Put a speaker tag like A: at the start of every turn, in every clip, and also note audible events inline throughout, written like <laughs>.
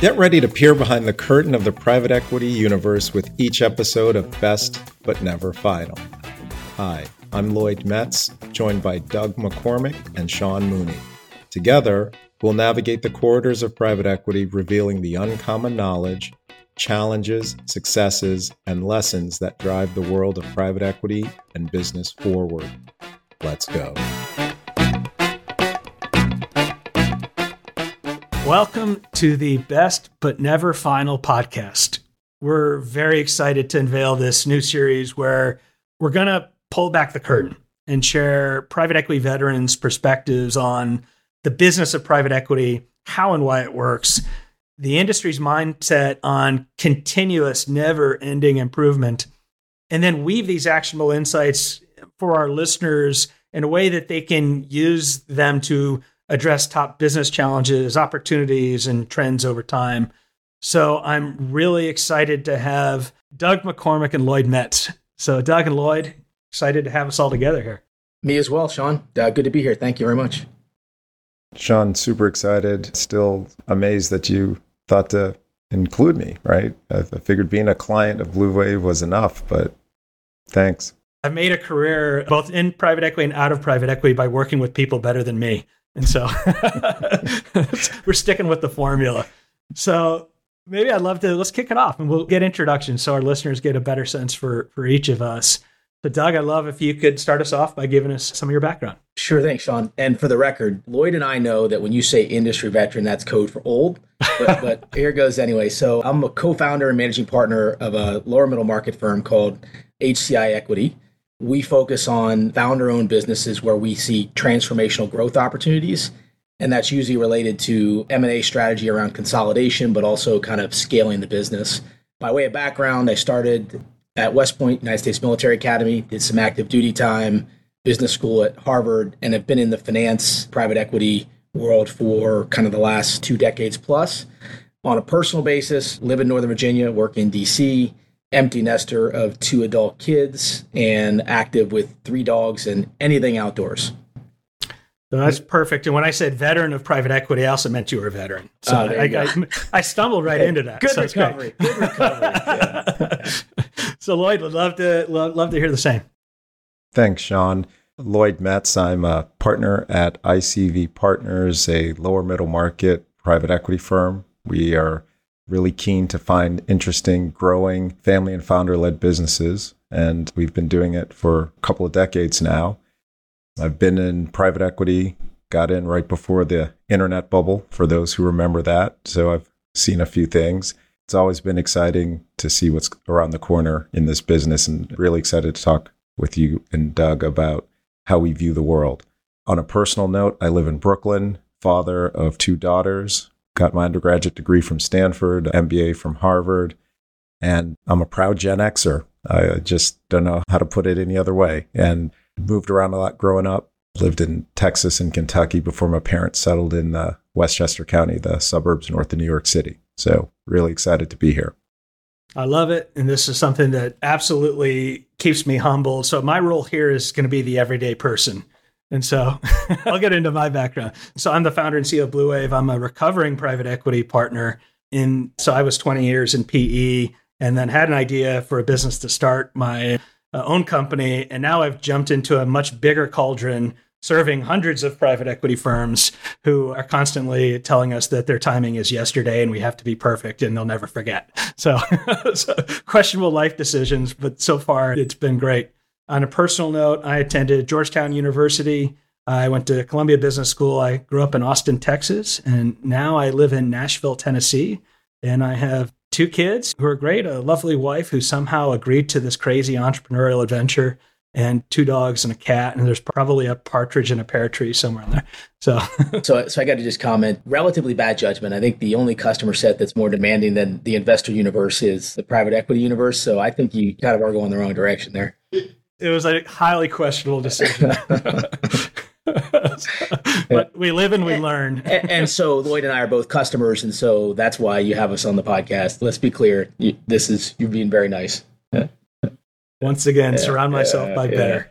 A: Get ready to peer behind the curtain of the private equity universe with each episode of Best But Never Final. Hi, I'm Lloyd Metz, joined by Doug McCormick and Sean Mooney. Together, we'll navigate the corridors of private equity, revealing the uncommon knowledge, challenges, successes, and lessons that drive the world of private equity and business forward. Let's go.
B: Welcome to the Best But Never Final podcast. We're very excited to unveil this new series where we're going to pull back the curtain and share private equity veterans' perspectives on the business of private equity, how and why it works, the industry's mindset on continuous, never ending improvement, and then weave these actionable insights for our listeners in a way that they can use them to address top business challenges, opportunities, and trends over time. So I'm really excited to have Doug McCormick and Lloyd Metz. So, Doug and Lloyd, excited to have us all together here.
C: Me as well, Sean. Uh, good to be here. Thank you very much.
A: Sean, super excited. Still amazed that you thought to include me, right? I figured being a client of BluWave was enough, but thanks.
B: I've made a career both in private equity and out of private equity by working with people better than me. And so <laughs> we're sticking with the formula. So maybe I'd love to let's kick it off and we'll get introductions so our listeners get a better sense for for each of us. But Doug, I'd love if you could start us off by giving us some of your background.
C: Sure thing, Sean. And for the record, Lloyd and I know that when you say industry veteran, that's code for old. But, <laughs> but here goes anyway. So I'm a co-founder and managing partner of a lower middle market firm called HCI Equity. We focus on founder owned businesses where we see transformational growth opportunities. And that's usually related to M&A strategy around consolidation, but also kind of scaling the business. By way of background, I started at West Point, United States Military Academy, did some active duty time, business school at Harvard, and have been in the finance, private equity world for kind of the last two decades plus. On a personal basis, live in Northern Virginia, work in DC, empty nester of two adult kids and active with three dogs and anything outdoors.
B: So that's perfect. And when I said veteran of private equity, I also meant you were a veteran. So oh, I, I, I, stumbled right into that.
C: Good
B: so
C: recovery. Good recovery. Yeah. <laughs>
B: so Lloyd would love to love, love to hear the same.
A: Thanks, Sean. Lloyd Metz. I'm a partner at ICV Partners, a lower middle market private equity firm. We are really keen to find interesting, growing family and founder led businesses. And we've been doing it for a couple of decades now. I've been in private equity, got in right before the internet bubble, for those who remember that. So I've seen a few things. It's always been exciting to see what's around the corner in this business and really excited to talk with you and Doug about how we view the world. On a personal note, I live in Brooklyn, father of two daughters, got my undergraduate degree from Stanford, MBA from Harvard, and I'm a proud Gen Xer. I just don't know how to put it any other way. And moved around a lot growing up. Lived in Texas and Kentucky before my parents settled in uh, Westchester County, the suburbs north of New York City. So, really excited to be here.
B: I love it. And this is something that absolutely keeps me humble. So, my role here is going to be the everyday person. And so I'll get into my background. So I'm the founder and CEO of BluWave. I'm a recovering private equity partner in so I was 20 years in PE and then had an idea for a business to start my uh, own company and now I've jumped into a much bigger cauldron serving hundreds of private equity firms who are constantly telling us that their timing is yesterday and we have to be perfect and they'll never forget. So, <laughs> so questionable life decisions, but so far it's been great. On a personal note, I attended Georgetown University. I went to Columbia Business School. I grew up in Austin, Texas, and now I live in Nashville, Tennessee. And I have two kids who are great, a lovely wife who somehow agreed to this crazy entrepreneurial adventure, and two dogs and a cat. And there's probably a partridge in a pear tree somewhere in there. So, <laughs>
C: so, so I got to just comment relatively bad judgment. I think the only customer set that's more demanding than the investor universe is the private equity universe. So I think you kind of are going the wrong direction there
B: it was a highly questionable decision. <laughs> but we live and we learn.
C: and, and, so Lloyd and I are both customers, and so that's why you have us on the podcast. Let's be clear: you, this is you're being very nice.
B: Once again, yeah, surround myself yeah, by yeah. better.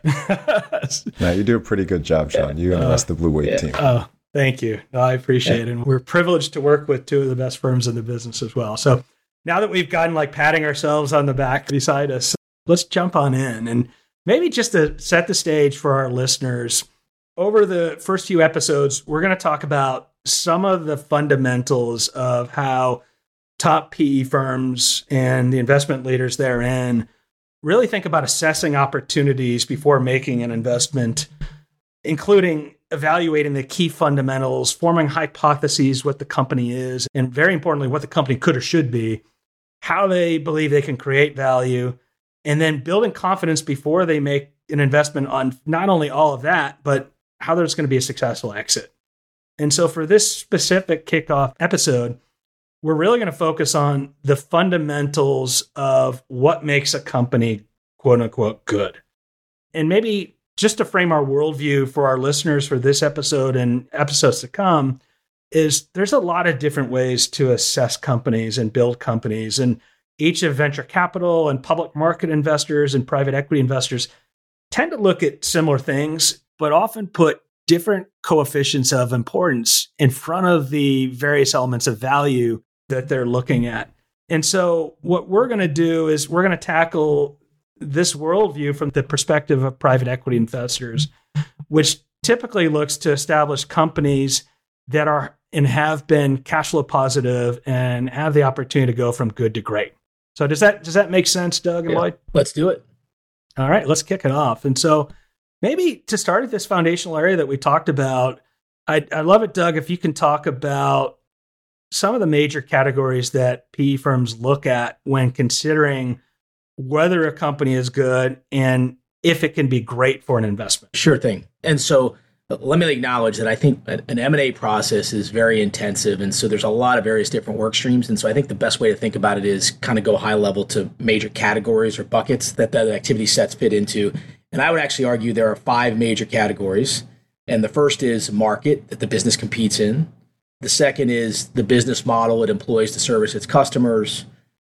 A: now you do a pretty good job, Sean. You and the rest of the BluWave team.
B: Oh, Thank you. No, I appreciate it. And we're privileged to work with two of the best firms in the business as well. So now that we've gotten like patting ourselves on the back beside us, let's jump on in and maybe just to set the stage for our listeners. Over the first few episodes, we're going to talk about some of the fundamentals of how top PE firms and the investment leaders therein really think about assessing opportunities before making an investment, including evaluating the key fundamentals, forming hypotheses what the company is, and very importantly, what the company could or should be, how they believe they can create value, and then building confidence before they make an investment on not only all of that, but how there's going to be a successful exit. And so for this specific kickoff episode, we're really going to focus on the fundamentals of what makes a company quote unquote good. And maybe just to frame our worldview for our listeners for this episode and episodes to come, is there's a lot of different ways to assess companies and build companies. And each of venture capital and public market investors and private equity investors tend to look at similar things, but often put different coefficients of importance in front of the various elements of value that they're looking at. And so, what we're going to do is we're going to tackle this worldview from the perspective of private equity investors, which typically looks to establish companies that are and have been cash flow positive and have the opportunity to go from good to great. So does that does that make sense, Doug and yeah. Lloyd?
C: Let's do it.
B: All right, let's kick it off. And so maybe to start at this foundational area that we talked about, I, I love it, Doug, if you can talk about some of the major categories that PE firms look at when considering whether a company is good and if it can be great for an investment.
C: Sure thing. And so let me acknowledge that I think an M&A process is very intensive and so there's a lot of various different work streams and so I think the best way to think about it is kind of go high level to major categories or buckets that the activity sets fit into. And I would actually argue there are five major categories. And the first is market that the business competes in. The second is the business model it employs to service its customers.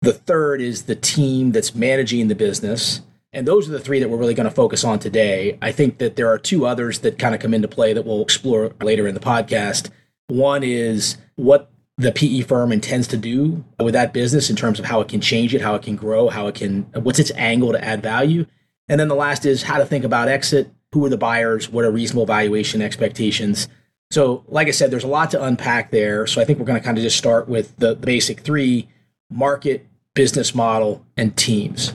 C: The third is the team that's managing the business. And those are the three that we're really going to focus on today. I think that there are two others that kind of come into play that we'll explore later in the podcast. One is what the PE firm intends to do with that business in terms of how it can change it, how it can grow, how it can, what's its angle to add value. And then the last is how to think about exit, who are the buyers, what are reasonable valuation expectations. So, like I said, there's a lot to unpack there. So, I think we're going to kind of just start with the, the basic three market, business model, and teams.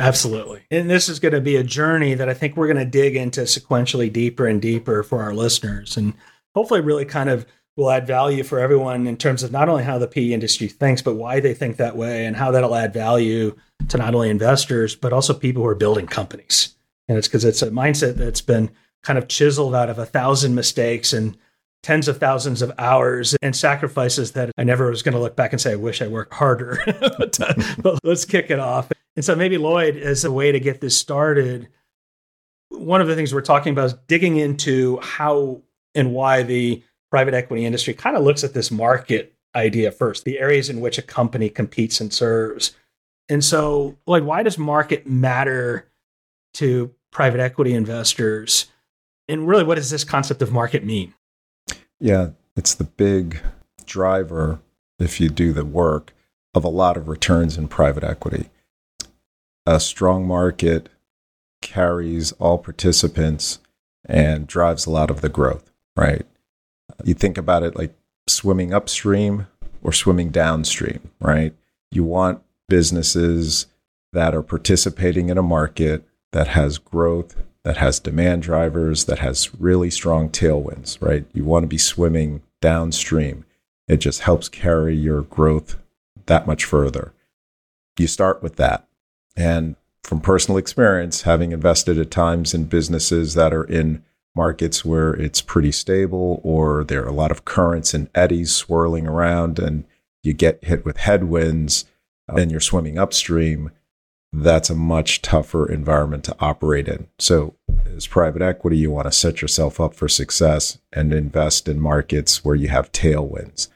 B: Absolutely. And this is going to be a journey that I think we're going to dig into sequentially deeper and deeper for our listeners and hopefully really kind of will add value for everyone in terms of not only how the PE industry thinks, but why they think that way and how that'll add value to not only investors, but also people who are building companies. And it's because it's a mindset that's been kind of chiseled out of a thousand mistakes and tens of thousands of hours and sacrifices that I never was going to look back and say, I wish I worked harder. <laughs> but, uh, but let's kick it off. And so maybe Lloyd, as a way to get this started, one of the things we're talking about is digging into how and why the private equity industry kind of looks at this market idea first, the areas in which a company competes and serves. And so, Lloyd, why does market matter to private equity investors? And really, what does this concept of market mean?
A: Yeah, it's the big driver, if you do the work, of a lot of returns in private equity. A strong market carries all participants and drives a lot of the growth, right? You think about it like swimming upstream or swimming downstream, right? You want businesses that are participating in a market that has growth that has demand drivers, that has really strong tailwinds, right? You want to be swimming downstream. It just helps carry your growth that much further. You start with that. And from personal experience, having invested at times in businesses that are in markets where it's pretty stable or there are a lot of currents and eddies swirling around and you get hit with headwinds uh, and you're swimming upstream, that's a much tougher environment to operate in. So, as private equity, you want to set yourself up for success and invest in markets where you have tailwinds.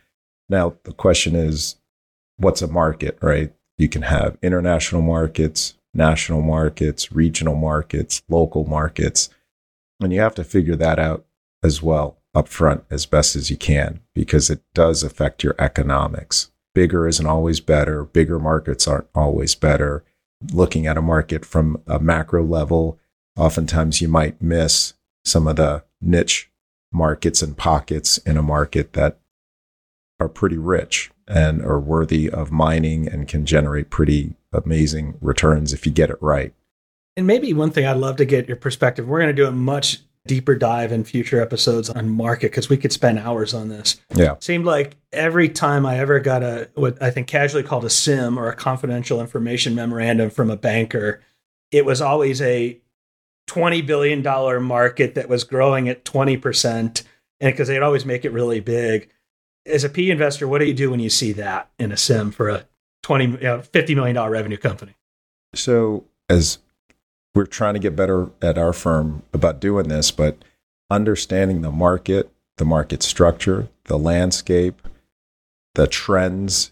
A: Now, the question is, what's a market, right? You can have international markets, national markets, regional markets, local markets, and you have to figure that out as well. upfront as best as you can because it does affect your economics. Bigger isn't always better. Bigger markets aren't always better. Looking at a market from a macro level, oftentimes you might miss some of the niche markets and pockets in a market that are pretty rich and are worthy of mining and can generate pretty amazing returns if you get it right.
B: And maybe one thing I'd love to get your perspective. We're going to do a much deeper dive in future episodes on market because we could spend hours on this.
A: Yeah.
B: Seemed like every time I ever got a what I think casually called a CIM or a confidential information memorandum from a banker, it was always a $20 billion market that was growing at 20%. And because they'd always make it really big. As a P investor, what do you do when you see that in a CIM for a 20, you know, $50 million revenue company?
A: So, as we're trying to get better at our firm about doing this, but understanding the market, the market structure, the landscape, the trends,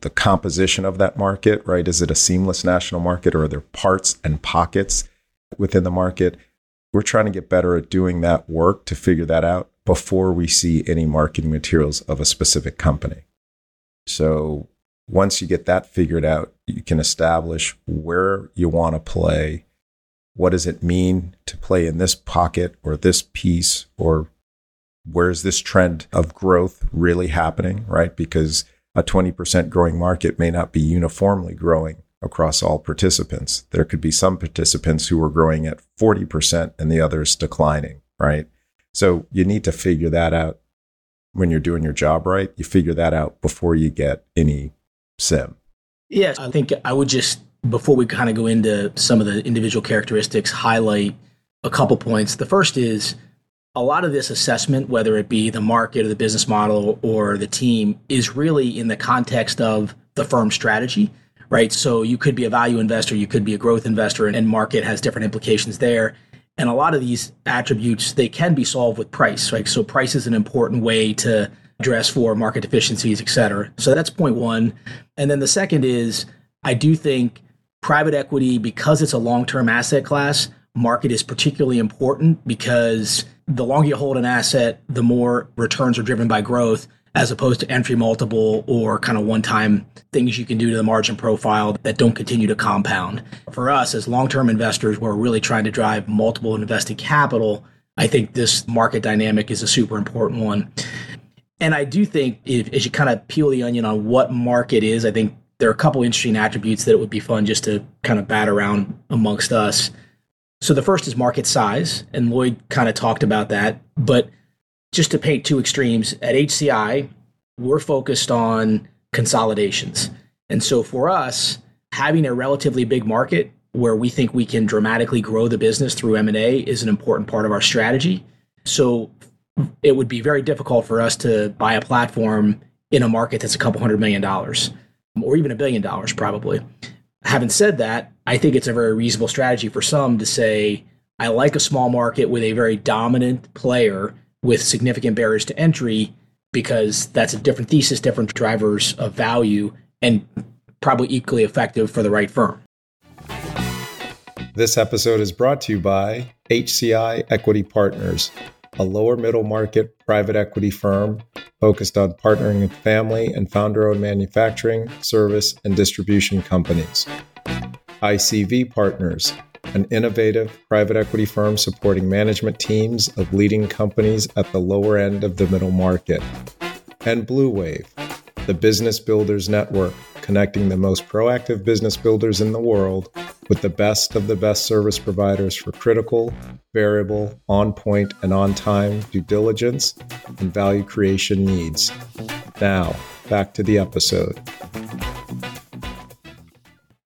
A: the composition of that market, right? Is it a seamless national market or are there parts and pockets within the market? We're trying to get better at doing that work to figure that out before we see any marketing materials of a specific company. So once you get that figured out, you can establish where you want to play what does it mean to play in this pocket or this piece or where's this trend of growth really happening, right? Because a 20% growing market may not be uniformly growing across all participants. There could be some participants who are growing at 40% and the others declining, right? So you need to figure that out when you're doing your job right. You figure that out before you get any CIM.
C: Yes, I think I would just before we kind of go into some of the individual characteristics, highlight a couple points. The first is a lot of this assessment, whether it be the market or the business model or the team, is really in the context of the firm strategy, right? So you could be a value investor, you could be a growth investor, and market has different implications there. And a lot of these attributes, they can be solved with price, right? So price is an important way to address for market deficiencies, et cetera. So that's point one. And then the second is I do think private equity, because it's a long term asset class, market is particularly important because the longer you hold an asset, the more returns are driven by growth as opposed to entry multiple or kind of one time things you can do to the margin profile that don't continue to compound. For us, as long term investors, we're really trying to drive multiple invested capital. I think this market dynamic is a super important one. And I do think if, as you kind of peel the onion on what market is, I think there are a couple interesting attributes that it would be fun just to kind of bat around amongst us. So the first is market size, and Lloyd kind of talked about that. But just to paint two extremes, at HCI, we're focused on consolidations. And so for us, having a relatively big market where we think we can dramatically grow the business through M&A is an important part of our strategy. So it would be very difficult for us to buy a platform in a market that's a couple hundred million dollars or even a billion dollars probably. Having said that, I think it's a very reasonable strategy for some to say, I like a small market with a very dominant player with significant barriers to entry because that's a different thesis, different drivers of value, and probably equally effective for the right firm.
A: This episode is brought to you by HCI Equity Partners a lower middle market private equity firm focused on partnering with family and founder owned manufacturing, service, and distribution companies. ICV Partners, an innovative private equity firm supporting management teams of leading companies at the lower end of the middle market. And BluWave, the Business Builders Network, connecting the most proactive business builders in the world with the best of the best service providers for critical, variable, on point, and on time due diligence and value creation needs. Now, back to the episode.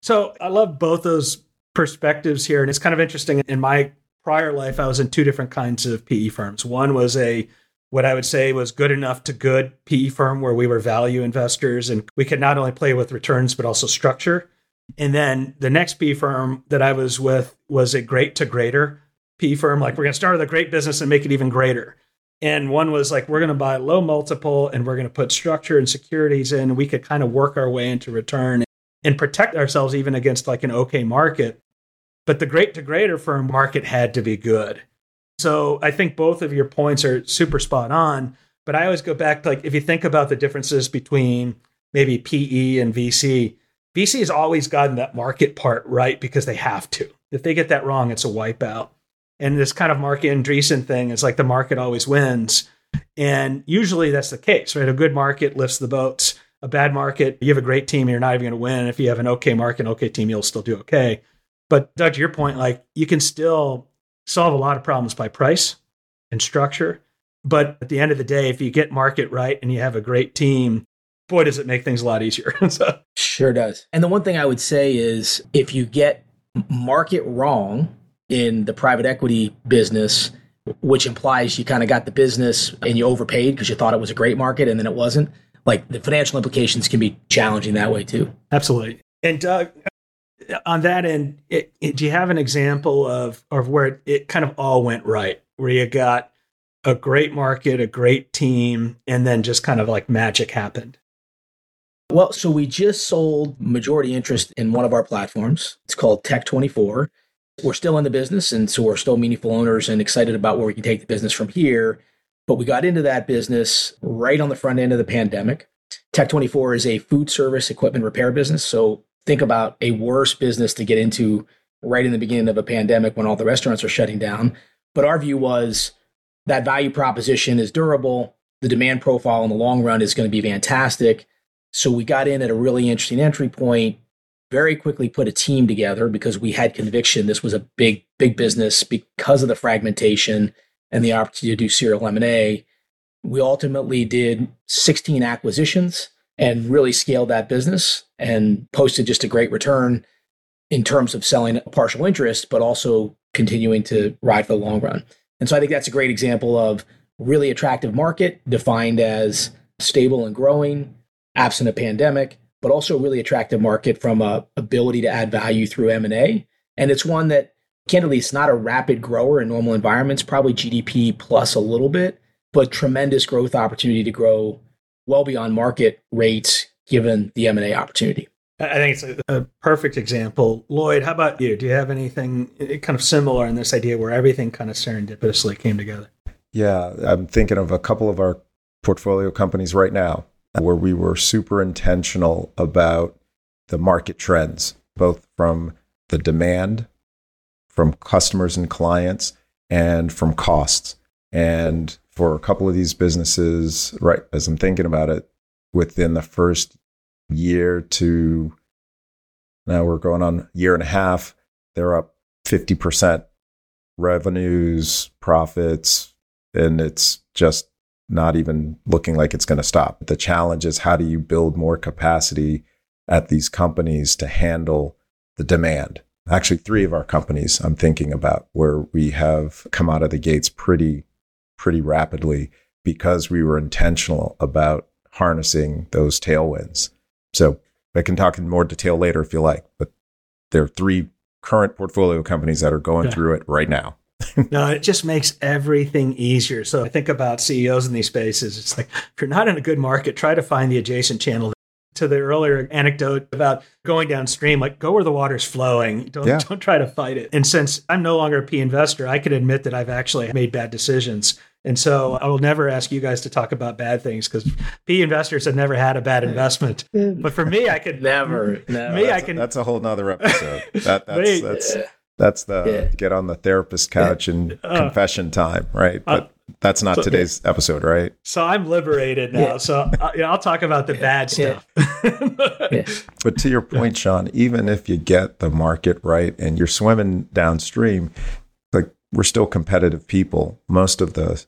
B: So I love both those perspectives here. And it's kind of interesting. In my prior life, I was in two different kinds of PE firms. One was a what I would say was good enough to good PE firm where we were value investors and we could not only play with returns, but also structure. And then the next PE firm that I was with was a great to greater PE firm. Like, we're going to start with a great business and make it even greater. And one was like, we're going to buy low multiple and we're going to put structure and securities in. We could kind of work our way into return and protect ourselves even against like an okay market. But the great to greater firm market had to be good. So I think both of your points are super spot on. But I always go back to like if you think about the differences between maybe PE and VC, VC has always gotten that market part right because they have to. If they get that wrong, it's a wipeout. And this kind of Marc Andreessen thing is like the market always wins. And usually that's the case, right? A good market lifts the boats. A bad market, you have a great team, you're not even going to win. If you have an okay market, okay team, you'll still do okay. But Doug, to your point, like you can still solve a lot of problems by price and structure. But at the end of the day, if you get market right and you have a great team, boy, does it make things a lot easier. <laughs> so.
C: Sure does. And the one thing I would say is if you get market wrong in the private equity business, which implies you kind of got the business and you overpaid because you thought it was a great market and then it wasn't, like the financial implications can be challenging that way too.
B: Absolutely. And Doug, on that end, it, it, do you have an example of, of where it, it kind of all went right, where you got a great market, a great team, and then just kind of like magic happened?
C: Well, so we just sold majority interest in one of our platforms. It's called Tech24. We're still in the business, and so we're still meaningful owners and excited about where we can take the business from here. But we got into that business right on the front end of the pandemic. Tech24 is a food service equipment repair business. So think about a worse business to get into right in the beginning of a pandemic when all the restaurants are shutting down. But our view was that value proposition is durable. The demand profile in the long run is going to be fantastic. So we got in at a really interesting entry point, very quickly put a team together because we had conviction this was a big, big business because of the fragmentation and the opportunity to do serial M&A. We ultimately did 16 acquisitions and really scaled that business and posted just a great return in terms of selling a partial interest, but also continuing to ride for the long run. And so I think that's a great example of really attractive market defined as stable and growing, absent a pandemic, but also really attractive market from a ability to add value through M&A. And it's one that candidly it's not a rapid grower in normal environments, probably GDP plus a little bit, but tremendous growth opportunity to grow well beyond market rates given the M&A opportunity.
B: I think it's a, a, perfect example. Lloyd, how about you? Do you have anything eh, kind of similar in this idea where everything kind of serendipitously came together?
A: Yeah, I'm thinking of a couple of our portfolio companies right now where we were super intentional about the market trends, both from the demand from customers and clients and from costs. And for a couple of these businesses, right, as I'm thinking about it, within the first year to now we're going on year and a half, they're up 50% revenues, profits, and it's just not even looking like it's going to stop. The challenge is how do you build more capacity at these companies to handle the demand? Actually, three of our companies I'm thinking about where we have come out of the gates pretty, pretty rapidly because we were intentional about harnessing those tailwinds. So I can talk in more detail later if you like, but there are three current portfolio companies that are going yeah. through it right now. <laughs>
B: no, it just makes everything easier. So I think about CEOs in these spaces. It's like if you're not in a good market, try to find the adjacent channel. To the earlier anecdote about going downstream, like go where the water's flowing. Don't yeah. don't try to fight it. And since I'm no longer a P investor, I can admit that I've actually made bad decisions. And so I will never ask you guys to talk about bad things because P investors have never had a bad investment. But for me, I could
C: never. never. <laughs>
A: Me, I can. That's a whole nother episode. <laughs> That, that's, that's, that's the yeah. get on the therapist couch and uh, confession time, right? Uh, but uh, that's not so, today's yeah. episode, right?
B: So I'm liberated now. So uh, I'll, I'll, talk about the bad stuff. <laughs>
A: but to your point, Sean, even if you get the market right and you're swimming downstream, like we're still competitive people. Most of the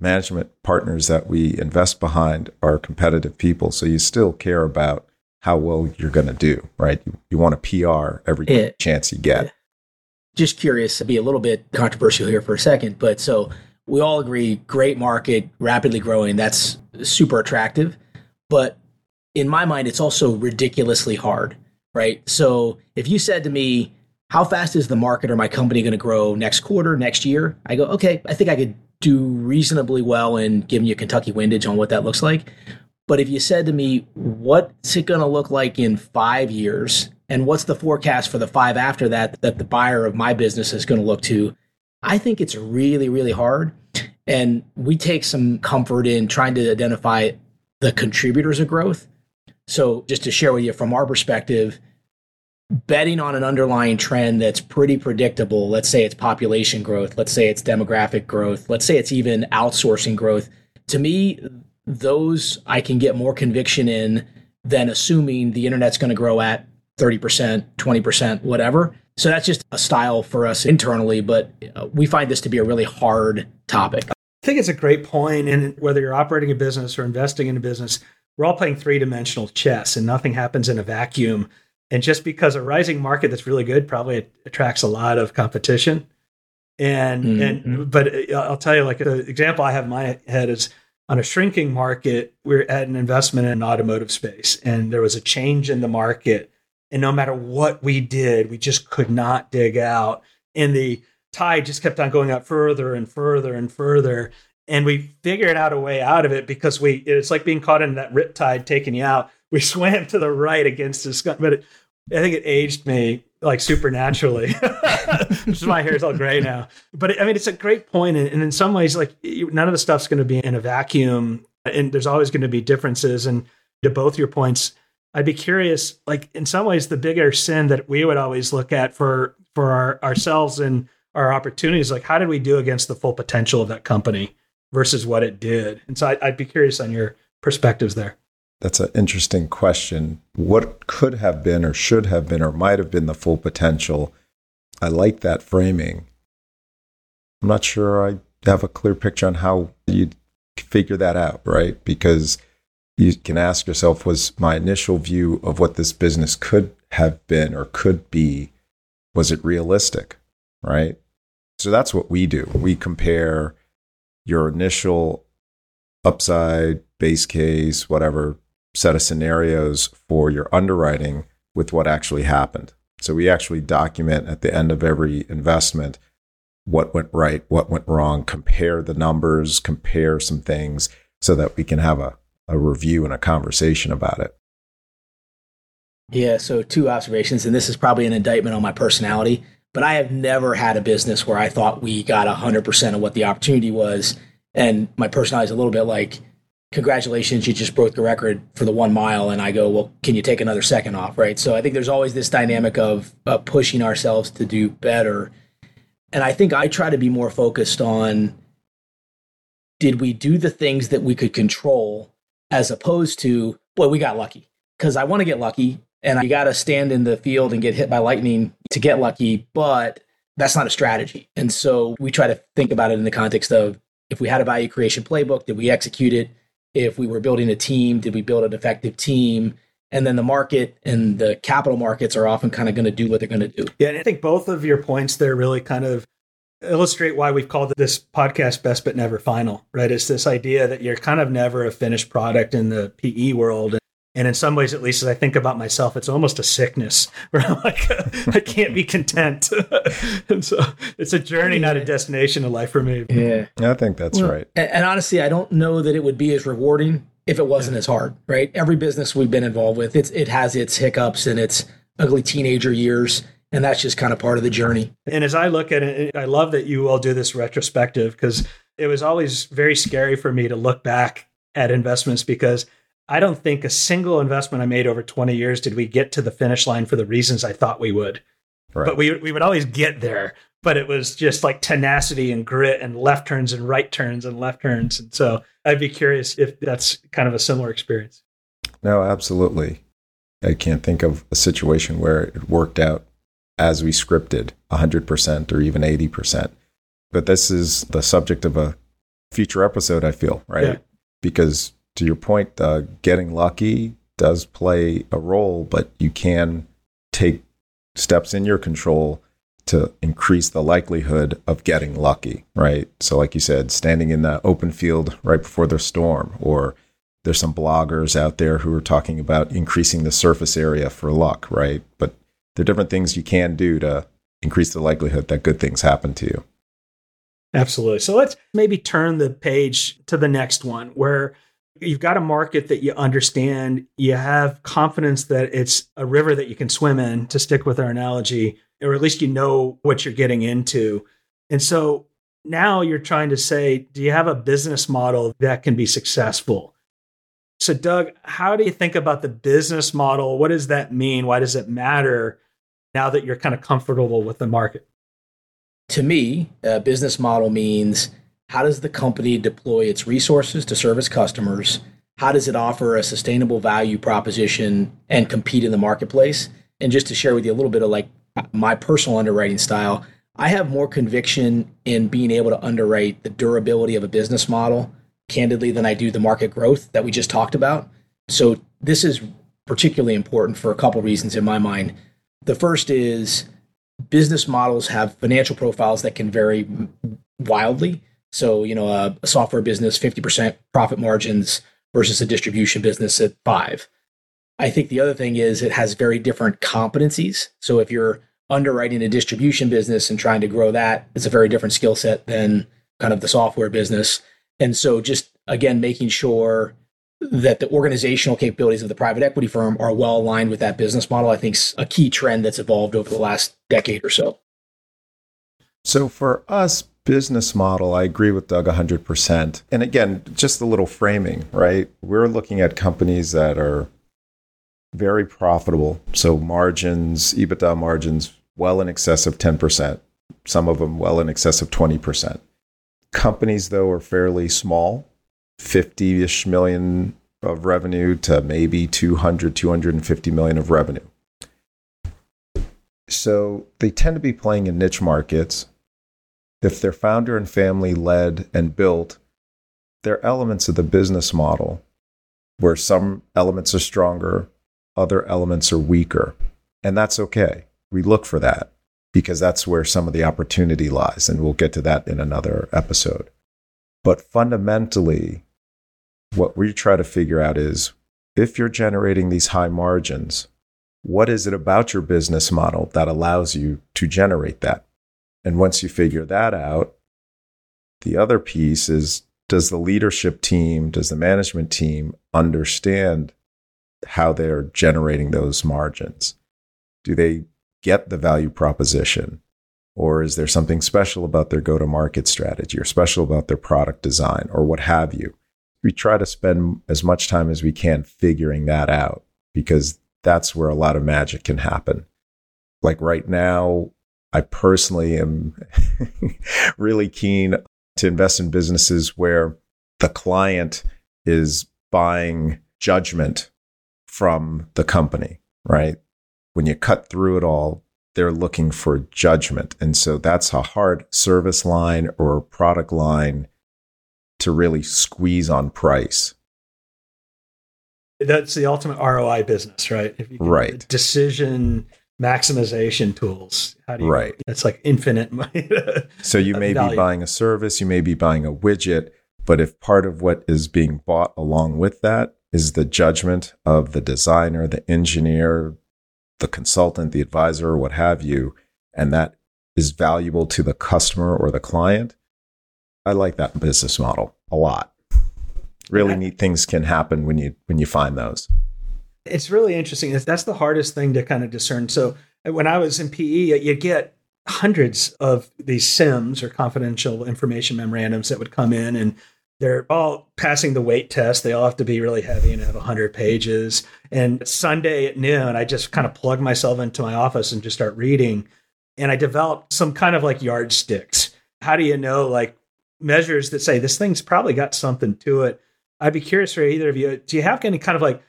A: management partners that we invest behind are competitive people. So you still care about how well you're going to do, right? You, you want a PR every chance you get
C: just curious to be a little bit controversial here for a second, but so we all agree great market, rapidly growing, that's super attractive. But in my mind, it's also ridiculously hard, right? So if you said to me, how fast is the market or my company going to grow next quarter, next year? I go, okay, I think I could do reasonably well in giving you Kentucky windage on what that looks like. But if you said to me, what's it going to look like in five years? And what's the forecast for the five after that that the buyer of my business is going to look to? I think it's really, really hard. And we take some comfort in trying to identify the contributors of growth. So, just to share with you from our perspective, betting on an underlying trend that's pretty predictable, let's say it's population growth, let's say it's demographic growth, let's say it's even outsourcing growth, to me, those I can get more conviction in than assuming the internet's going to grow at 30%, 20%, whatever. So that's just a style for us internally, but uh, we find this to be a really hard topic.
B: I think it's a great point. And whether you're operating a business or investing in a business, we're all playing three dimensional chess and nothing happens in a vacuum. And just because a rising market that's really good probably attracts a lot of competition. And, mm-hmm. and, but uh, I'll tell you, like the example I have in my head is on a shrinking market, we're at an investment in an automotive space and there was a change in the market. And no matter what we did, we just could not dig out. And the tide just kept on going up further and further and further. And we figured out a way out of it because we, it's like being caught in that rip tide taking you out. <laughs> We swam to the right against this, but it, I think it aged me like supernaturally, <laughs> which is my hair is all gray now. But I mean, it's a great point, and, and in some ways, like none of the stuff's going to be in a vacuum, and there's always going to be differences. And to both your points, I'd be curious, like in some ways, the bigger sin that we would always look at for for our, ourselves and our opportunities, like how did we do against the full potential of that company versus what it did? And so I, I'd be curious on your perspectives there.
A: That's an interesting question. What could have been, or should have been, or might have been the full potential? I like that framing. I'm not sure I have a clear picture on how you'd figure that out, right? Because you can ask yourself was my initial view of what this business could have been or could be, was it realistic, right? So that's what we do. We compare your initial upside, base case, whatever set of scenarios for your underwriting with what actually happened. So we actually document at the end of every investment what went right, what went wrong, compare the numbers, compare some things so that we can have a, a review and a conversation about it.
C: Yeah, so two observations, and this is probably an indictment on my personality, but I have never had a business where I thought we got 100% of what the opportunity was. And my personality is a little bit like, congratulations, you just broke the record for the one mile. And I go, well, can you take another second off? Right. So I think there's always this dynamic of uh, pushing ourselves to do better. And I think I try to be more focused on did we do the things that we could control as opposed to, boy, we got lucky. Because I want to get lucky and I got to stand in the field and get hit by lightning to get lucky. But that's not a strategy. And so we try to think about it in the context of if we had a value creation playbook, did we execute it? if we were building a team, did we build an effective team? And then the market and the capital markets are often kind of going to do what they're going to do.
B: Yeah, I think both of your points there really kind of illustrate why we've called this podcast best but never final, right? It's this idea that you're kind of never a finished product in the PE world. And in some ways, at least as I think about myself, it's almost a sickness <laughs> where I'm like, <laughs> I can't be content. <laughs> and so it's a journey, not a destination in life for me.
C: Yeah.
A: I think that's well, right.
C: And, and, honestly, I don't know that it would be as rewarding if it wasn't yeah. as hard, right? Every business we've been involved with, it's, it has its hiccups and its ugly teenager years. And that's just kind of part of the journey.
B: And as I look at it, I love that you all do this retrospective because it was always very scary for me to look back at investments because – I don't think a single investment I made over 20 years did we get to the finish line for the reasons I thought we would. Right. But we we would always get there. But it was just like tenacity and grit and left turns and right turns and left turns. And so I'd be curious if that's kind of a similar experience.
A: No, absolutely. I can't think of a situation where it worked out as we scripted 100% or even 80%. But this is the subject of a future episode, I feel, right? Yeah. Because to your point, uh, getting lucky does play a role, but you can take steps in your control to increase the likelihood of getting lucky, right? So, like you said, standing in the open field right before the storm, or there's some bloggers out there who are talking about increasing the surface area for luck, right? But there are different things you can do to increase the likelihood that good things happen to you.
B: Absolutely. So let's maybe turn the page to the next one where You've got a market that you understand. You have confidence that it's a river that you can swim in, to stick with our analogy, or at least you know what you're getting into. And so now you're trying to say, do you have a business model that can be successful? So, Doug, how do you think about the business model? What does that mean? Why does it matter now that you're kind of comfortable with the market?
C: To me, a business model means how does the company deploy its resources to serve its customers? How does it offer a sustainable value proposition and compete in the marketplace? And just to share with you a little bit of like my personal underwriting style, I have more conviction in being able to underwrite the durability of a business model candidly than I do the market growth that we just talked about. So this is particularly important for a couple reasons in my mind. The first is business models have financial profiles that can vary wildly. So, you know, a, a software business, 50% profit margins versus a distribution business at five. I think the other thing is it has very different competencies. So if you're underwriting a distribution business and trying to grow that, it's a very different skill set than kind of the software business. And so just again, making sure that the organizational capabilities of the private equity firm are well aligned with that business model, I think is a key trend that's evolved over the last decade or so.
A: So for us, business model, I agree with Doug 100%. And again, just a little framing, right? We're looking at companies that are very profitable. So margins, EBITDA margins, well in excess of 10%, some of them well in excess of 20%. Companies, though, are fairly small 50 ish million of revenue to maybe 200, 250 million of revenue. So they tend to be playing in niche markets. If they're founder and family led and built, there are elements of the business model where some elements are stronger, other elements are weaker. And that's okay. We look for that because that's where some of the opportunity lies. And we'll get to that in another episode. But fundamentally, what we try to figure out is if you're generating these high margins, what is it about your business model that allows you to generate that? And once you figure that out, the other piece is does the leadership team, does the management team understand how they're generating those margins? Do they get the value proposition? Or is there something special about their go to market strategy or special about their product design or what have you? We try to spend as much time as we can figuring that out because that's where a lot of magic can happen. Like right now, I personally am <laughs> really keen to invest in businesses where the client is buying judgment from the company, right? When you cut through it all, they're looking for judgment. And so that's a hard service line or product line to really squeeze on price.
B: That's the ultimate ROI business, right?
A: right.
B: Decision maximization tools.
A: How do you, right.
B: It's like infinite money. <laughs>
A: so you may value. be buying a service, you may be buying a widget, but if part of what is being bought along with that is the judgment of the designer, the engineer, the consultant, the advisor, what have you, and that is valuable to the customer or the client. I like that business model a lot. Really yeah. neat things can happen when you when you find those.
B: It's really interesting. That's the hardest thing to kind of discern. So uh, when I was in PE, you'd get hundreds of these CIMs or confidential information memorandums that would come in and they're all passing the weight test. They all have to be really heavy and have 100 pages. And Sunday at noon, I just kind of plug myself into my office and just start reading. And I developed some kind of like yardsticks. How do you know, like measures that say this thing's probably got something to it? I'd be curious for either of you. Do you have any kind of like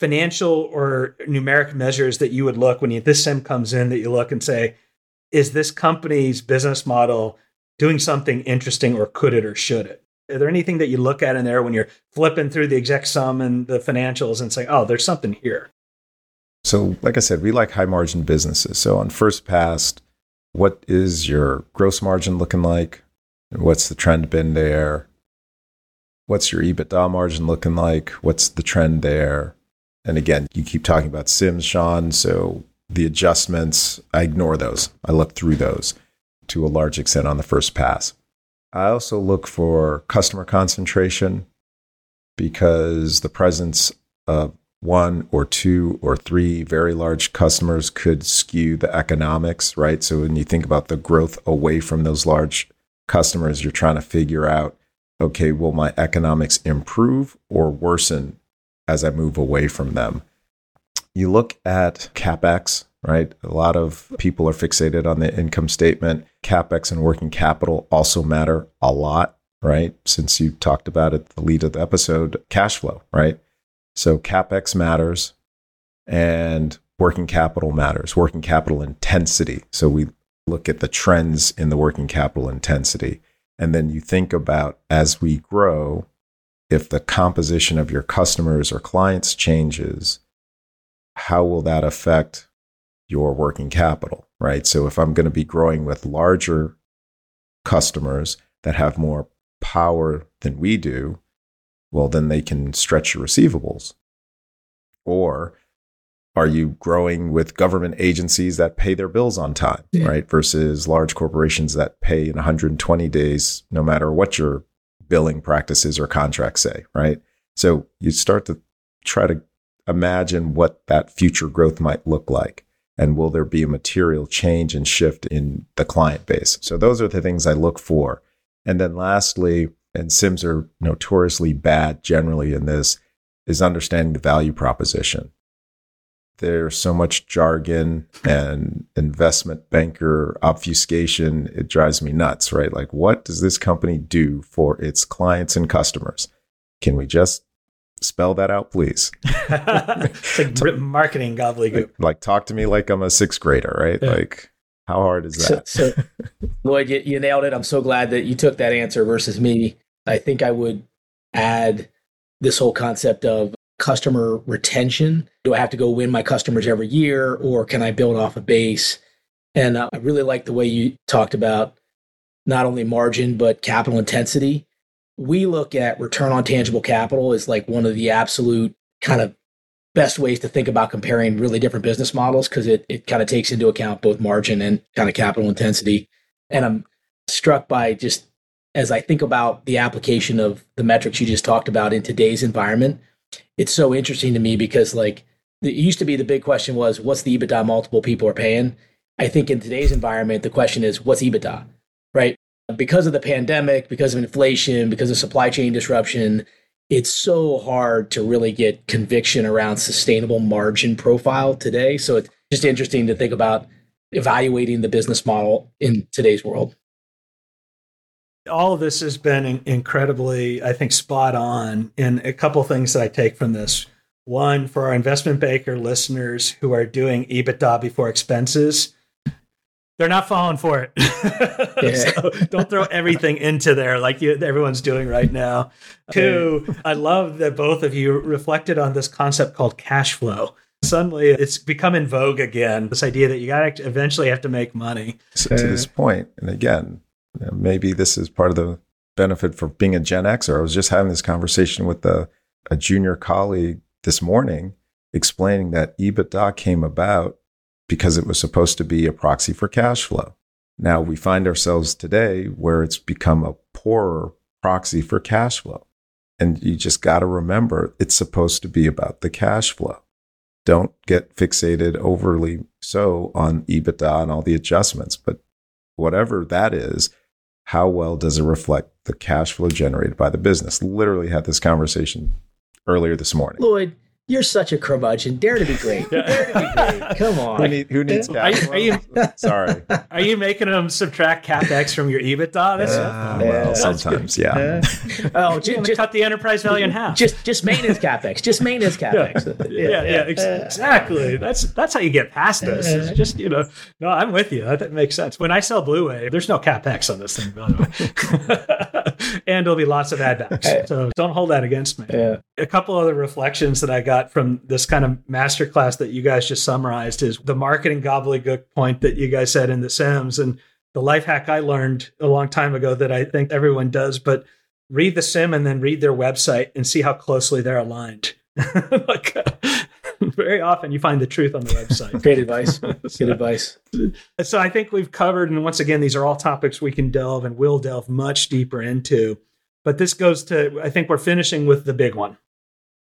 B: financial or numeric measures that you would look when you, this CIM comes in that you look and say, is this company's business model doing something interesting or could it or should it? Are there anything that you look at in there when you're flipping through the exec sum and the financials and say, oh, there's something here?
A: So, like I said, we like high margin businesses. So, on first pass, what is your gross margin looking like? What's the trend been there? What's your EBITDA margin looking like? What's the trend there? And again, you keep talking about CIMs, Sean. So, the adjustments, I ignore those. I look through those to a large extent on the first pass. I also look for customer concentration because the presence of one or two or three very large customers could skew the economics, right? So when you think about the growth away from those large customers, you're trying to figure out, okay, will my economics improve or worsen as I move away from them? You look at CapEx, right? A lot of people are fixated on the income statement. CapEx and working capital also matter a lot, right? Since you talked about it, the lead of the episode, cash flow, right? So CapEx matters and working capital matters, working capital intensity. So we look at the trends in the working capital intensity. And then you think about as we grow, if the composition of your customers or clients changes, how will that affect your working capital, right? So if I'm going to be growing with larger customers that have more power than we do, well, then they can stretch your receivables. Or are you growing with government agencies that pay their bills on time, yeah. right? Versus large corporations that pay in 120 days, no matter what your billing practices or contracts say, right? So you start to try to imagine what that future growth might look like. And will there be a material change and shift in the client base? So those are the things I look for. And then lastly, and CIMs are notoriously bad generally in this, is understanding the value proposition. There's so much jargon and investment banker obfuscation. It drives me nuts, right? Like, what does this company do for its clients and customers? Can we just spell that out, please? <laughs>
B: it's like marketing gobbledygook.
A: Like, like, talk to me like I'm a sixth grader, right? Yeah. Like, how hard is that?
C: So, so <laughs> Lloyd, you, you nailed it. I'm so glad that you took that answer versus me. I think I would add this whole concept of customer retention. Do I have to go win my customers every year or can I build off a base? And uh, I really like the way you talked about not only margin, but capital intensity. We look at return on tangible capital as like one of the absolute kind of best ways to think about comparing really different business models because it, it kind of takes into account both margin and kind of capital intensity. And I'm struck by just as I think about the application of the metrics you just talked about in today's environment, it's so interesting to me because like it used to be the big question was what's the EBITDA multiple people are paying? I think in today's environment, the question is what's EBITDA, right? Because of the pandemic, because of inflation, because of supply chain disruption, it's so hard to really get conviction around sustainable margin profile today. So it's just interesting to think about evaluating the business model in today's world
B: all of this has been incredibly, I think, spot on. And a couple things that I take from this. One, for our investment banker listeners who are doing EBITDA before expenses, they're not falling for it. <laughs> Yeah. so don't throw everything into there like you, everyone's doing right now. Two, I love that both of you reflected on this concept called cash flow. Suddenly, it's become in vogue again. This idea that you got to eventually have to make money.
A: So to this point, and again, maybe this is part of the benefit for being a Gen Xer. I was just having this conversation with a, a junior colleague this morning explaining that EBITDA came about because it was supposed to be a proxy for cash flow. Now we find ourselves today where it's become a poorer proxy for cash flow. And you just got to remember it's supposed to be about the cash flow. Don't get fixated overly so on EBITDA and all the adjustments, but whatever that is, how well does it reflect the cash flow generated by the business? Literally had this conversation earlier this morning.
C: Lloyd, you're such a curmudgeon. Dare to be great. Dare to be great. Come on.
A: Who, need, who needs cash? Are you, are you,
B: Sorry. Are you making them subtract capex from your EBITDA? That's,
A: uh, well, sometimes, yeah. <laughs>
B: oh, just, just cut the enterprise value in half.
C: Just just maintenance <laughs> capex. Just maintenance capex.
B: yeah, yeah, yeah, yeah, exactly. That's that's how you get past this. It's just you know. No, I'm with you. That makes sense. When I sell BluWave, there's no capex on this thing, by the way, <laughs> and there'll be lots of ad addbacks. So don't hold that against me.
C: Yeah.
B: A couple other reflections that I got got from this kind of masterclass that you guys just summarized is the marketing gobbledygook point that you guys said in the CIMs. and the life hack I learned a long time ago that I think everyone does, but read the CIM and then read their website and see how closely they're aligned. <laughs> like, uh, <laughs> very often you find the truth on the website.
C: Great advice. Good <laughs> advice.
B: So I think we've covered, and once again, these are all topics we can delve and will delve much deeper into. But this goes to, I think we're finishing with the big one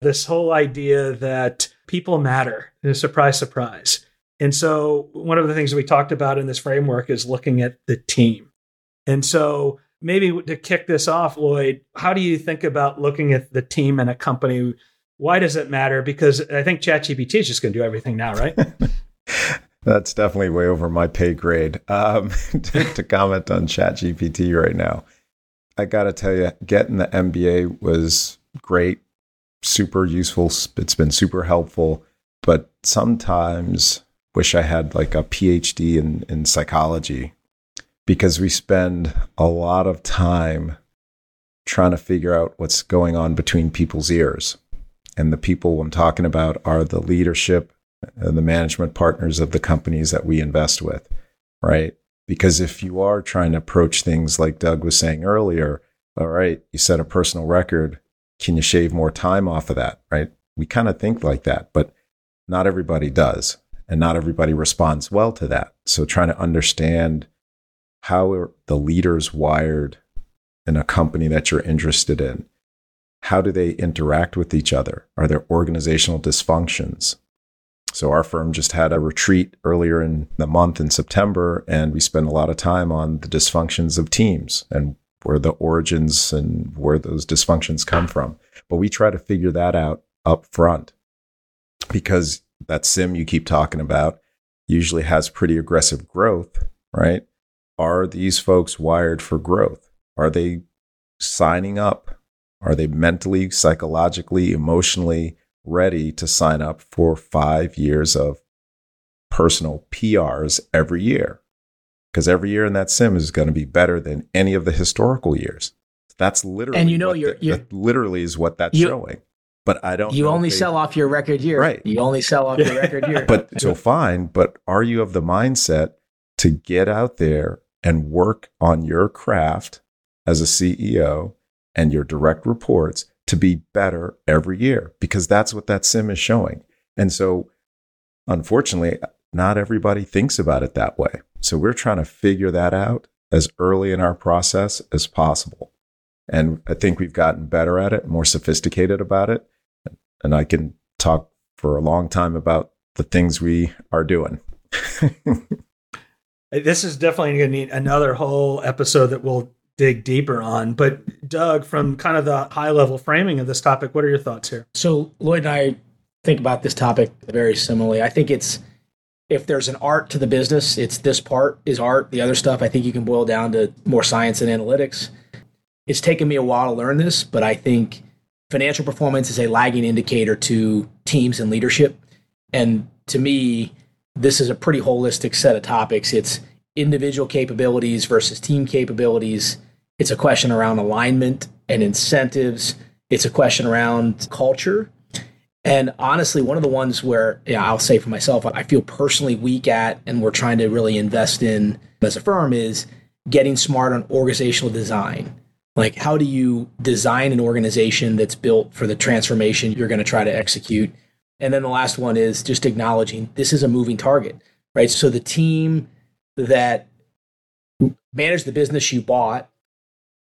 B: This whole idea that people matter. Surprise, surprise. And so, one of the things we talked about in this framework is looking at the team. And so, maybe to kick this off, Lloyd, how do you think about looking at the team in a company? Why does it matter? Because I think ChatGPT is just going to do everything now, right? <laughs>
A: That's definitely way over my pay grade um, <laughs> to, to comment on ChatGPT right now. I got to tell you, getting the MBA was great, super useful. It's been super helpful, but sometimes wish I had like a PhD in, in psychology because we spend a lot of time trying to figure out what's going on between people's ears. And the people I'm talking about are the leadership and the management partners of the companies that we invest with, right? Because if you are trying to approach things like Doug was saying earlier, all right, you set a personal record. Can you shave more time off of that, right? We kind of think like that, but not everybody does. And not everybody responds well to that. So trying to understand how the leaders wired in a company that you're interested in? How do they interact with each other? Are there organizational dysfunctions? So our firm just had a retreat earlier in the month in September, and we spent a lot of time on the dysfunctions of teams and where the origins and where those dysfunctions come from. But we try to figure that out up front because that CIM you keep talking about usually has pretty aggressive growth, right? are these folks wired for growth? Are they signing up? Are they mentally, psychologically, emotionally ready to sign up for five years of personal PRs every year? Because every year in that CIM is going to be better than any of the historical years. That's literally
C: and you know you're, the,
A: you're literally is what that's you, showing. But I don't.
C: You only they, sell off your record year,
A: right?
C: You only sell off your record year. <laughs>
A: But so fine. But are you of the mindset to get out there and work on your craft as a CEO and your direct reports to be better every year because that's what that CIM is showing. And so, unfortunately, not everybody thinks about it that way. So, we're trying to figure that out as early in our process as possible. And I think we've gotten better at it, more sophisticated about it. And I can talk for a long time about the things we are doing. <laughs>
B: This is definitely going to need another whole episode that we'll dig deeper on. But Doug, from kind of the high level framing of this topic, what are your thoughts here?
C: So Lloyd and I think about this topic very similarly. I think it's if there's an art to the business, it's this part is art. The other stuff I think you can boil down to more science and analytics. It's taken me a while to learn this, but I think financial performance is a lagging indicator to teams and leadership. And to me, this is a pretty holistic set of topics. It's individual capabilities versus team capabilities. It's a question around alignment and incentives. It's a question around culture. And honestly, one of the ones where yeah, I'll say for myself, I feel personally weak at, and we're trying to really invest in as a firm is getting smart on organizational design. Like, how do you design an organization that's built for the transformation you're going to try to execute? And then the last one is just acknowledging this is a moving target, right? So the team that managed the business you bought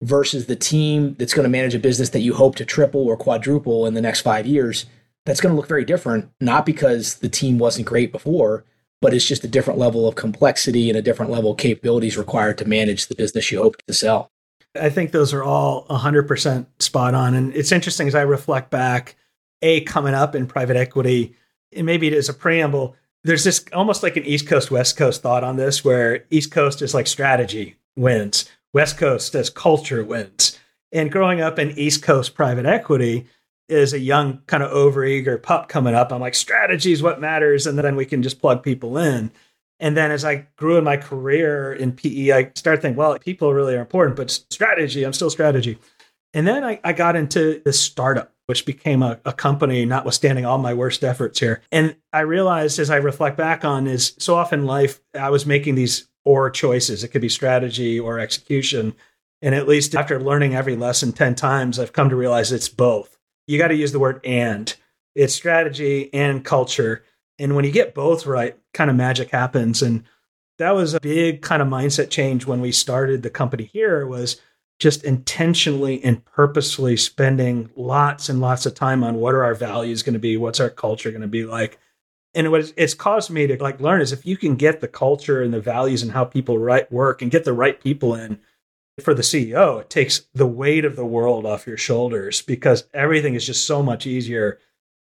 C: versus the team that's going to manage a business that you hope to triple or quadruple in the next five years, that's going to look very different, not because the team wasn't great before, but it's just a different level of complexity and a different level of capabilities required to manage the business you hope to sell.
B: I think those are all 100% spot on. And it's interesting as I reflect back a coming up in private equity. And maybe it is a preamble. There's this almost like an East Coast, West Coast thought on this, where East Coast is like strategy wins, West Coast as culture wins. And growing up in East Coast private equity is a young, kind of overeager pup coming up. I'm like, strategy is what matters. And then we can just plug people in. And then as I grew in my career in PE, I started thinking, well, people really are important, but strategy, I'm still strategy. And then I, I got into this startup which became a, a, company, notwithstanding all my worst efforts here. And I realized as I reflect back on is so often life, I was making these or choices. It could be strategy or execution. And at least after learning every lesson 10 times, I've come to realize it's both. You got to use the word and. It's strategy and culture. And when you get both right, kind of magic happens. And that was a big kind of mindset change when we started the company here was just intentionally and purposefully spending lots and lots of time on what are our values going to be, what's our culture going to be like. And what it's caused me to like learn is if you can get the culture and the values and how people right work and get the right people in for the CEO, it takes the weight of the world off your shoulders because everything is just so much easier.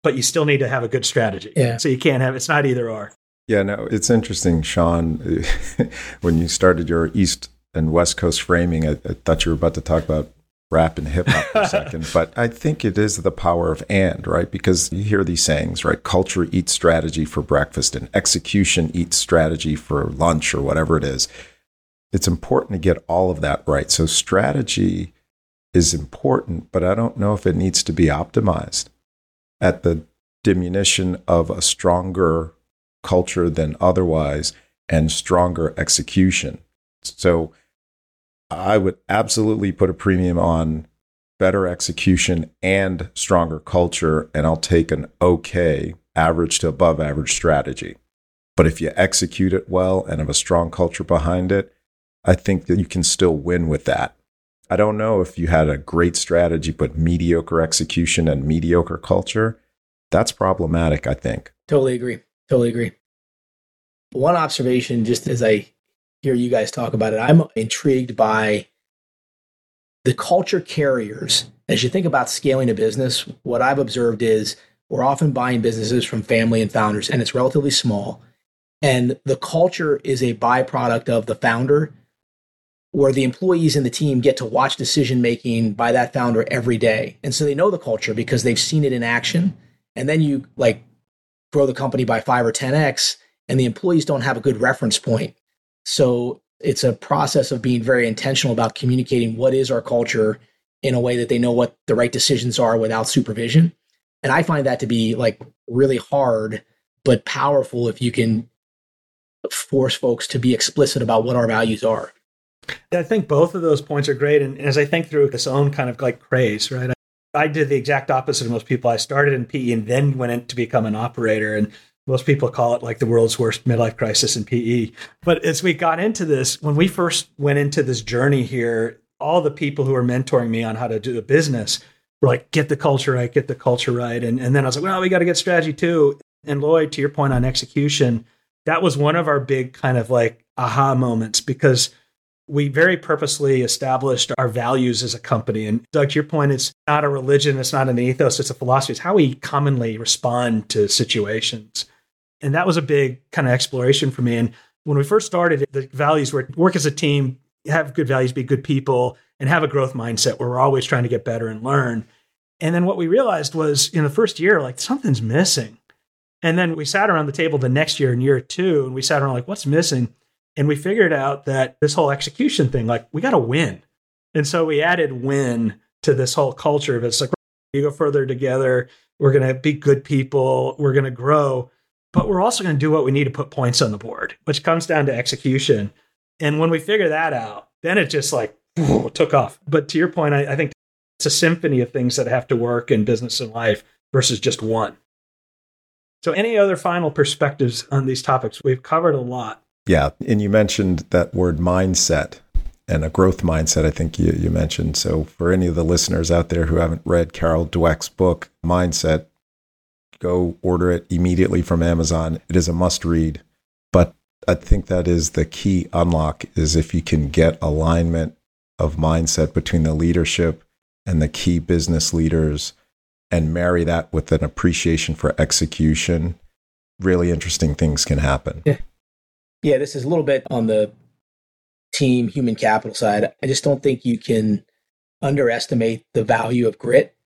B: But you still need to have a good strategy.
C: Yeah.
B: So you can't have it's not either or.
A: Yeah, no, it's interesting, Sean. <laughs> when you started your East and West Coast framing, I, I thought you were about to talk about rap and hip hop for a second, <laughs> but I think it is the power of and, right? Because you hear these sayings, right? Culture eats strategy for breakfast and execution eats strategy for lunch or whatever it is. It's important to get all of that right. So strategy is important, but I don't know if it needs to be optimized at the diminution of a stronger culture than otherwise and stronger execution. So I would absolutely put a premium on better execution and stronger culture, and I'll take an okay, average to above average strategy. But if you execute it well and have a strong culture behind it, I think that you can still win with that. I don't know if you had a great strategy, but mediocre execution and mediocre culture. That's problematic, I think.
C: Totally agree. Totally agree. One observation, just as I hear you guys talk about it, I'm intrigued by the culture carriers. As you think about scaling a business, what I've observed is we're often buying businesses from family and founders, and it's relatively small. And the culture is a byproduct of the founder, where the employees and the team get to watch decision making by that founder every day. And so they know the culture because they've seen it in action. And then you like grow the company by five or 10x, and the employees don't have a good reference point. So it's a process of being very intentional about communicating what is our culture in a way that they know what the right decisions are without supervision. And I find that to be like really hard, but powerful if you can force folks to be explicit about what our values are.
B: I think both of those points are great. And as I think through this own kind of like craze, right? I did the exact opposite of most people. I started in PE and then went in to become an operator. And most people call it like the world's worst midlife crisis in PE. But as we got into this, when we first went into this journey here, all the people who were mentoring me on how to do the business were like, get the culture right, get the culture right. And, and then I was like, well, we got to get strategy too. And Lloyd, to your point on execution, that was one of our big kind of like aha moments because we very purposely established our values as a company. And Doug, to your point, it's not a religion, it's not an ethos, it's a philosophy. It's how we commonly respond to situations. And that was a big kind of exploration for me. And when we first started, the values were work as a team, have good values, be good people, and have a growth mindset where we're always trying to get better and learn. And then what we realized was in the first year, like something's missing. And then we sat around the table the next year in year two, and we sat around like, what's missing? And we figured out that this whole execution thing, like, we got to win. And so we added win to this whole culture of it's like, you go further together. We're going to be good people. We're going to grow but we're also going to do what we need to put points on the board, which comes down to execution. And when we figure that out, then it just like <sniffs> took off. But to your point, I, I think it's a symphony of things that have to work in business and life versus just one. So, any other final perspectives on these topics? We've covered a lot.
A: Yeah. And you mentioned that word mindset and a growth mindset, I think you, you mentioned. So, for any of the listeners out there who haven't read Carol Dweck's book, Mindset, go order it immediately from Amazon. It is a must read. But I think that is the key unlock is if you can get alignment of mindset between the leadership and the key business leaders and marry that with an appreciation for execution, really interesting things can happen.
C: Yeah. Yeah, this is a little bit on the team human capital side. I just don't think you can underestimate the value of grit.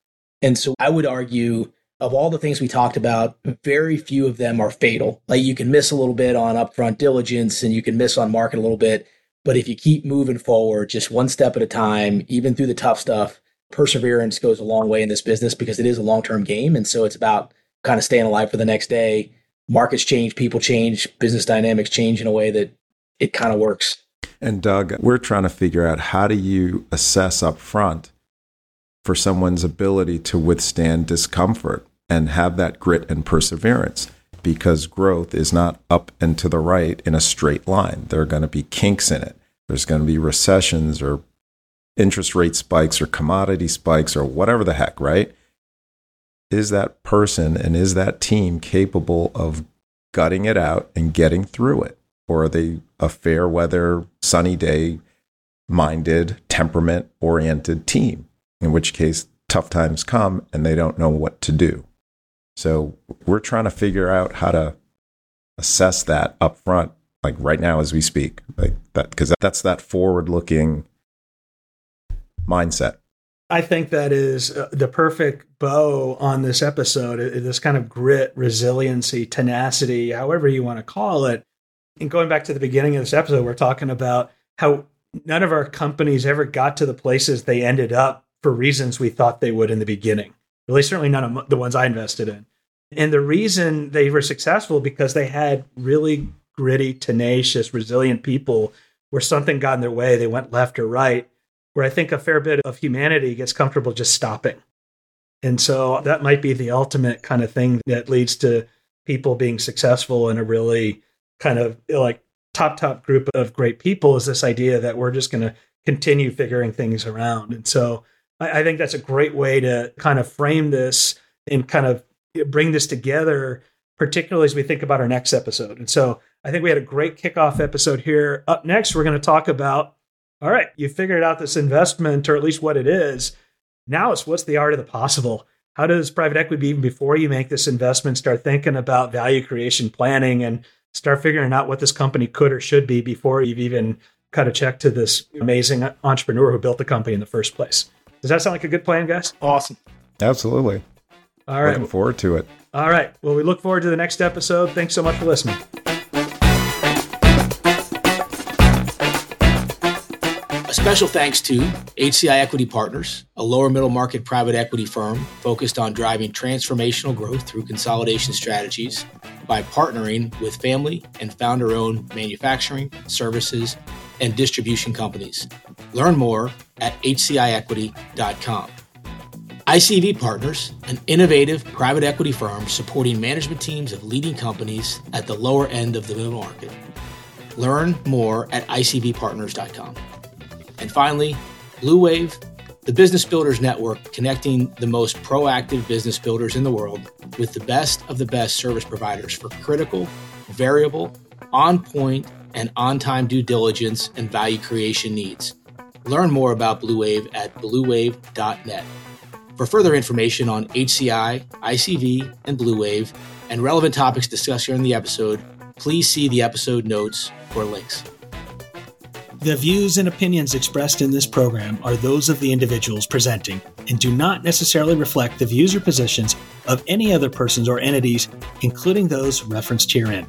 C: And so I would argue of all the things we talked about, very few of them are fatal. Like you can miss a little bit on upfront diligence and you can miss on market a little bit. But if you keep moving forward, just one step at a time, even through the tough stuff, perseverance goes a long way in this business because it is a long term game. And so it's about kind of staying alive for the next day. Markets change, people change, business dynamics change in a way that it kind of works.
A: And Doug, we're trying to figure out how do you assess up front for someone's ability to withstand discomfort and have that grit and perseverance because growth is not up and to the right in a straight line. There are going to be kinks in it. There's going to be recessions or interest rate spikes or commodity spikes or whatever the heck, right? Is that person and is that team capable of gutting it out and getting through it? Or are they a fair weather, sunny day minded, temperament oriented team? In which case, tough times come and they don't know what to do. So we're trying to figure out how to assess that up front, like right now as we speak, like that, because that's that forward looking mindset.
B: I think that is uh, the perfect bow on this episode. This kind of grit, resiliency, tenacity, however you want to call it. And going back to the beginning of this episode, we're talking about how none of our companies ever got to the places they ended up for reasons we thought they would in the beginning. At least, certainly none of the ones I invested in. And the reason they were successful because they had really gritty, tenacious, resilient people where something got in their way, they went left or right, where I think a fair bit of humanity gets comfortable just stopping. And so that might be the ultimate kind of thing that leads to people being successful in a really kind of like top, top group of great people is this idea that we're just going to continue figuring things around. And so I, I think that's a great way to kind of frame this and kind of bring this together, particularly as we think about our next episode. And so I think we had a great kickoff episode here. Up next, we're going to talk about all right, you figured out this investment, or at least what it is. Now it's what's the art of the possible? How does private equity, even before you make this investment, start thinking about value creation planning and start figuring out what this company could or should be before you've even cut a check to this amazing entrepreneur who built the company in the first place? Does that sound like a good plan, guys?
C: Awesome.
A: Absolutely.
B: All right.
A: Looking forward to it.
B: All right. Well, we look forward to the next episode. Thanks so much for listening.
C: Special thanks to HCI Equity Partners, a lower middle market private equity firm focused on driving transformational growth through consolidation strategies by partnering with family and founder owned manufacturing, services, and distribution companies. Learn more at hciequity.com. ICV Partners, an innovative private equity firm supporting management teams of leading companies at the lower end of the middle market. Learn more at icvpartners.com. And finally, BluWave, the business builders network connecting the most proactive business builders in the world with the best of the best service providers for critical, variable, on point, and on time due diligence and value creation needs. Learn more about BluWave at bluwave.net. For further information on HCI, ICV, and BluWave, and relevant topics discussed here in the episode, please see the episode notes for links.
B: The views and opinions expressed in this program are those of the individuals presenting and do not necessarily reflect the views or positions of any other persons or entities, including those referenced herein.